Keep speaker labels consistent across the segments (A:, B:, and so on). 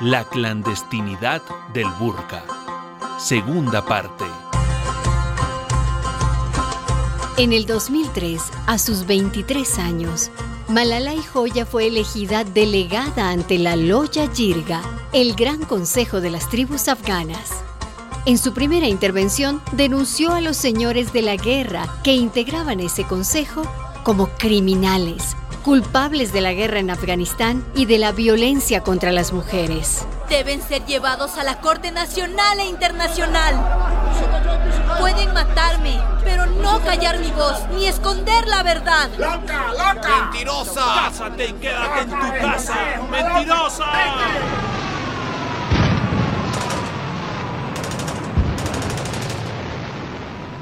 A: La clandestinidad del burka. Segunda parte.
B: En el 2003, a sus 23 años, Malalai Joya fue elegida delegada ante la Loya Jirga, el Gran Consejo de las Tribus Afganas. En su primera intervención denunció a los señores de la guerra que integraban ese consejo como criminales, culpables de la guerra en Afganistán y de la violencia contra las mujeres.
C: Deben ser llevados a la Corte Nacional e Internacional. Pueden matarme, pero no callar mi voz ni esconder la verdad.
D: ¡Loca, loca!
E: ¡Mentirosa!
F: ¡Cásate y quédate en tu casa! ¡Mentirosa!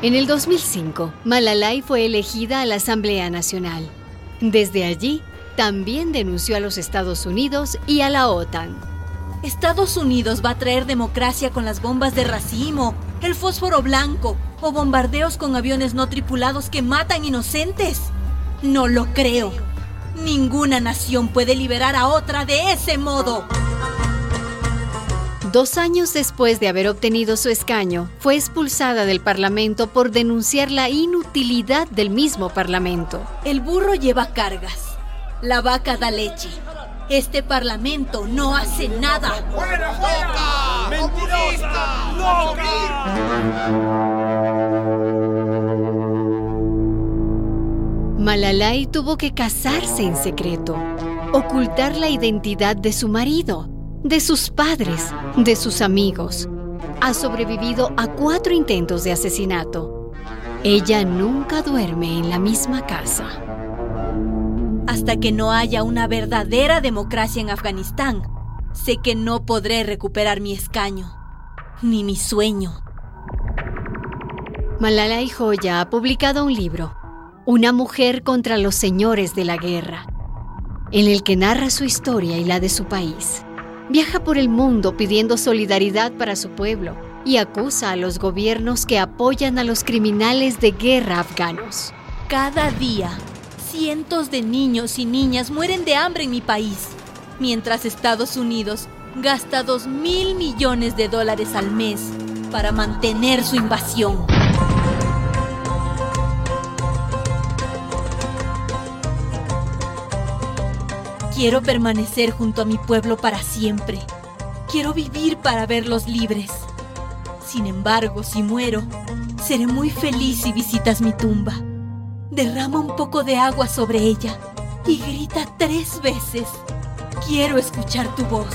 B: En el 2005, Malalai fue elegida a la Asamblea Nacional. Desde allí, también denunció a los Estados Unidos y a la OTAN.
C: Estados Unidos va a traer democracia con las bombas de racimo, el fósforo blanco o bombardeos con aviones no tripulados que matan inocentes. No lo creo. Ninguna nación puede liberar a otra de ese modo.
B: Dos años después de haber obtenido su escaño, fue expulsada del Parlamento por denunciar la inutilidad del mismo Parlamento.
C: El burro lleva cargas. La vaca da leche. Este Parlamento no hace nada.
D: ¡Fuera, fuera!
F: ¡Mentirosa! ¡Loca!
B: Malalai tuvo que casarse en secreto, ocultar la identidad de su marido, de sus padres, de sus amigos. Ha sobrevivido a cuatro intentos de asesinato. Ella nunca duerme en la misma casa.
C: Hasta que no haya una verdadera democracia en Afganistán, sé que no podré recuperar mi escaño, ni mi sueño.
B: Malalai Joya ha publicado un libro, Una mujer contra los señores de la guerra, en el que narra su historia y la de su país. Viaja por el mundo pidiendo solidaridad para su pueblo y acusa a los gobiernos que apoyan a los criminales de guerra afganos.
C: Cada día, cientos de niños y niñas mueren de hambre en mi país, mientras Estados Unidos gasta 2 mil millones de dólares al mes para mantener su invasión. Quiero permanecer junto a mi pueblo para siempre. Quiero vivir para verlos libres. Sin embargo, si muero, seré muy feliz si visitas mi tumba. Derrama un poco de agua sobre ella y grita tres veces. Quiero escuchar tu voz.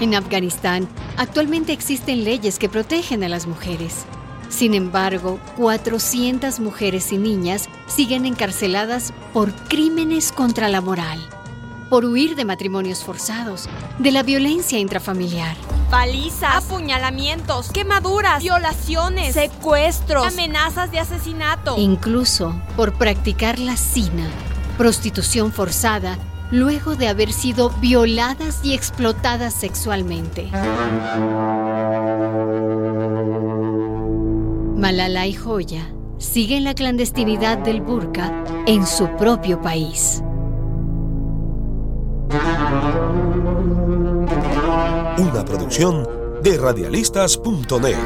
B: En Afganistán, actualmente existen leyes que protegen a las mujeres. Sin embargo, 400 mujeres y niñas siguen encarceladas por crímenes contra la moral, por huir de matrimonios forzados, de la violencia intrafamiliar.
G: Palizas, apuñalamientos, quemaduras, violaciones, secuestros, amenazas de asesinato.
B: Incluso por practicar la sina, prostitución forzada, luego de haber sido violadas y explotadas sexualmente. Malala y Joya sigue en la clandestinidad del burka en su propio país.
H: Una producción de radialistas.net.